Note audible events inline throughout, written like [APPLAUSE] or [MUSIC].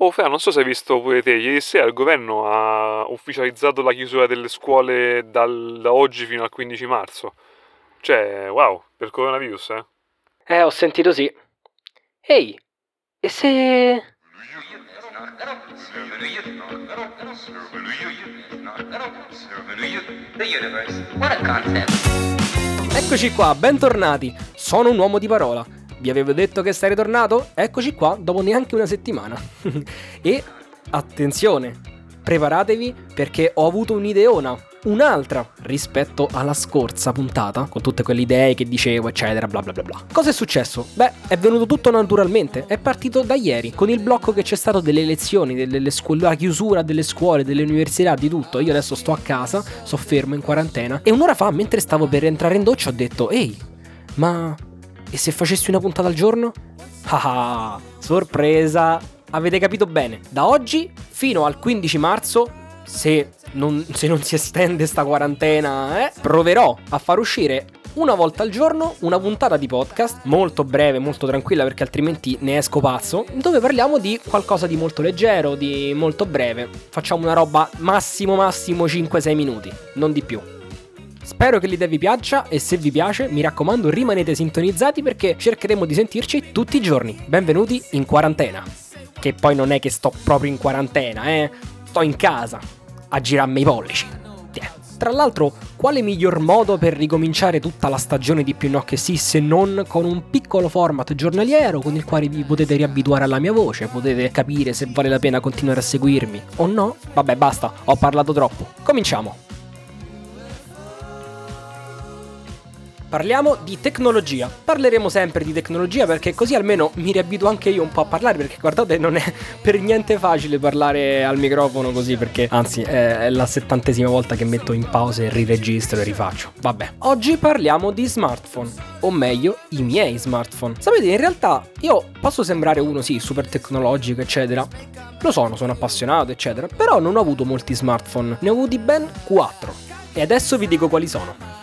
Oh, Fra, non so se hai visto pure te, ieri sera il governo ha ufficializzato la chiusura delle scuole dal, da oggi fino al 15 marzo. Cioè, wow, per coronavirus, eh? Eh, ho sentito sì. Ehi, e se... Eccoci qua, bentornati. Sono un uomo di parola. Vi avevo detto che sarei tornato? Eccoci qua dopo neanche una settimana. [LAUGHS] e attenzione, preparatevi perché ho avuto un'ideona, un'altra rispetto alla scorsa puntata, con tutte quelle idee che dicevo, eccetera, bla bla bla bla. Cosa è successo? Beh, è venuto tutto naturalmente, è partito da ieri, con il blocco che c'è stato delle lezioni, delle scuole, la chiusura delle scuole, delle università, di tutto. Io adesso sto a casa, sto fermo in quarantena, e un'ora fa, mentre stavo per entrare in doccia, ho detto, ehi, ma e se facessi una puntata al giorno? Ah, sorpresa! Avete capito bene, da oggi fino al 15 marzo, se non, se non si estende sta quarantena, eh, proverò a far uscire una volta al giorno una puntata di podcast, molto breve, molto tranquilla perché altrimenti ne esco pazzo, dove parliamo di qualcosa di molto leggero, di molto breve. Facciamo una roba massimo massimo 5-6 minuti, non di più. Spero che l'idea vi piaccia e se vi piace, mi raccomando, rimanete sintonizzati perché cercheremo di sentirci tutti i giorni. Benvenuti in quarantena. Che poi non è che sto proprio in quarantena, eh. Sto in casa a girarmi i pollici. Tra l'altro, quale miglior modo per ricominciare tutta la stagione di Più No che sì se non con un piccolo format giornaliero con il quale vi potete riabituare alla mia voce, potete capire se vale la pena continuare a seguirmi o no? Vabbè, basta, ho parlato troppo. Cominciamo. Parliamo di tecnologia. Parleremo sempre di tecnologia perché così almeno mi riabituo anche io un po' a parlare perché guardate non è per niente facile parlare al microfono così perché anzi è la settantesima volta che metto in pausa e riregistro e rifaccio. Vabbè. Oggi parliamo di smartphone, o meglio i miei smartphone. Sapete in realtà io posso sembrare uno sì super tecnologico eccetera. Lo sono, sono appassionato eccetera, però non ho avuto molti smartphone, ne ho avuti ben 4. E adesso vi dico quali sono.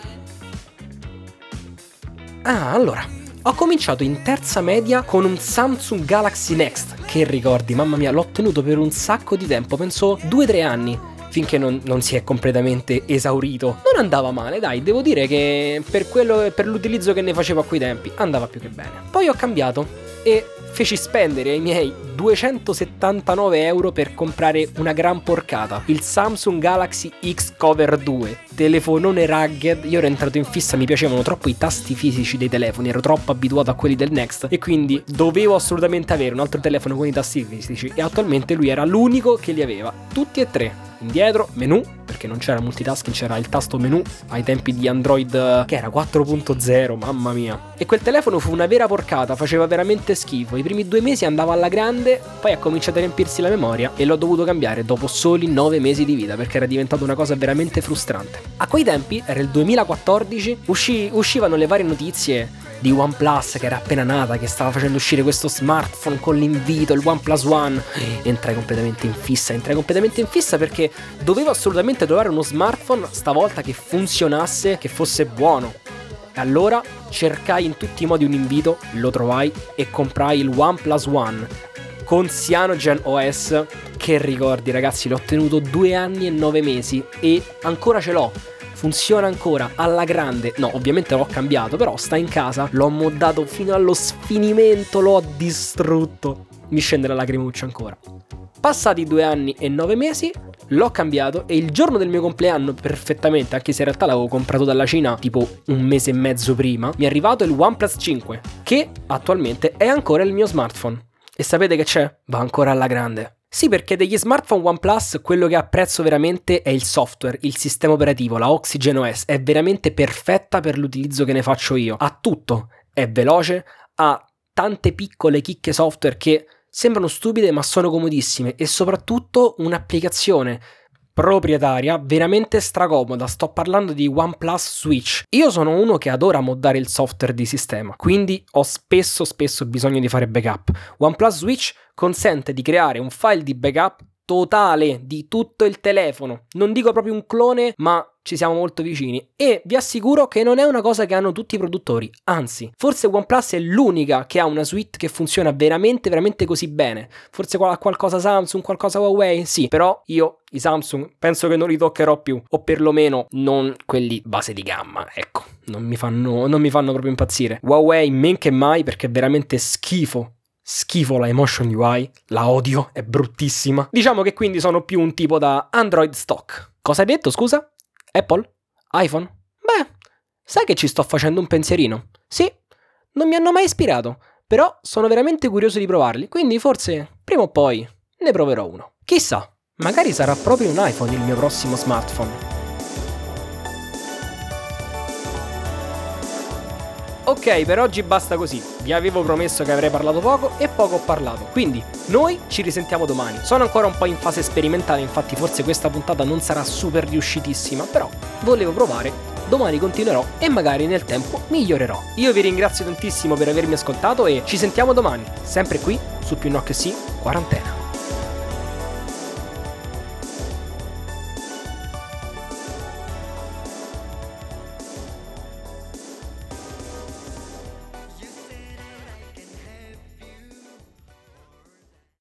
Ah, allora. Ho cominciato in terza media con un Samsung Galaxy Next. Che ricordi, mamma mia, l'ho tenuto per un sacco di tempo, penso 2-3 anni finché non, non, si è completamente esaurito. Non andava male, dai, devo dire che per, quello, per l'utilizzo che ne facevo a quei tempi andava più che bene. Poi ho cambiato e feci spendere i miei 279 euro per comprare una gran porcata, il Samsung Galaxy X Cover 2. Telefonone rugged, io ero entrato in fissa, mi piacevano troppo i tasti fisici dei telefoni, ero troppo abituato a quelli del Next e quindi dovevo assolutamente avere un altro telefono con i tasti fisici e attualmente lui era l'unico che li aveva, tutti e tre indietro, menu, perché non c'era multitasking, c'era il tasto menu ai tempi di Android che era 4.0, mamma mia. E quel telefono fu una vera porcata, faceva veramente schifo. I primi due mesi andava alla grande, poi ha cominciato a riempirsi la memoria e l'ho dovuto cambiare dopo soli 9 mesi di vita perché era diventata una cosa veramente frustrante. A quei tempi, era il 2014, usci- uscivano le varie notizie di OnePlus che era appena nata, che stava facendo uscire questo smartphone con l'invito, il OnePlus One. Entrai completamente in fissa, entrai completamente in fissa perché dovevo assolutamente trovare uno smartphone stavolta che funzionasse, che fosse buono. Allora cercai in tutti i modi un invito, lo trovai e comprai il OnePlus One con Cyanogen OS che ricordi ragazzi l'ho tenuto due anni e nove mesi e ancora ce l'ho funziona ancora alla grande. No, ovviamente l'ho cambiato, però sta in casa, l'ho moddato fino allo sfinimento, l'ho distrutto. Mi scende la lacrimuccia ancora. Passati due anni e nove mesi, l'ho cambiato e il giorno del mio compleanno, perfettamente, anche se in realtà l'avevo comprato dalla Cina tipo un mese e mezzo prima, mi è arrivato il OnePlus 5, che attualmente è ancora il mio smartphone. E sapete che c'è? Va ancora alla grande. Sì, perché degli smartphone OnePlus quello che apprezzo veramente è il software, il sistema operativo, la Oxygen OS, è veramente perfetta per l'utilizzo che ne faccio io. Ha tutto, è veloce, ha tante piccole chicche software che sembrano stupide ma sono comodissime. E soprattutto un'applicazione proprietaria veramente stracomoda. Sto parlando di OnePlus Switch. Io sono uno che adora moddare il software di sistema, quindi ho spesso spesso bisogno di fare backup. OnePlus Switch consente di creare un file di backup totale di tutto il telefono. Non dico proprio un clone, ma ci siamo molto vicini e vi assicuro che non è una cosa che hanno tutti i produttori, anzi, forse OnePlus è l'unica che ha una suite che funziona veramente, veramente così bene. Forse qualcosa Samsung, qualcosa Huawei, sì, però io i Samsung penso che non li toccherò più, o perlomeno non quelli base di gamma, ecco, non mi fanno, non mi fanno proprio impazzire. Huawei men che mai perché è veramente schifo schifo la Emotion UI, la odio, è bruttissima. Diciamo che quindi sono più un tipo da Android stock. Cosa hai detto, scusa? Apple? iPhone? Beh, sai che ci sto facendo un pensierino? Sì, non mi hanno mai ispirato, però sono veramente curioso di provarli, quindi forse prima o poi ne proverò uno. Chissà, magari sarà proprio un iPhone il mio prossimo smartphone. Ok, per oggi basta così. Vi avevo promesso che avrei parlato poco e poco ho parlato. Quindi, noi ci risentiamo domani. Sono ancora un po' in fase sperimentale, infatti forse questa puntata non sarà super riuscitissima, però volevo provare. Domani continuerò e magari nel tempo migliorerò. Io vi ringrazio tantissimo per avermi ascoltato e ci sentiamo domani, sempre qui su Più No Che Sì, quarantena.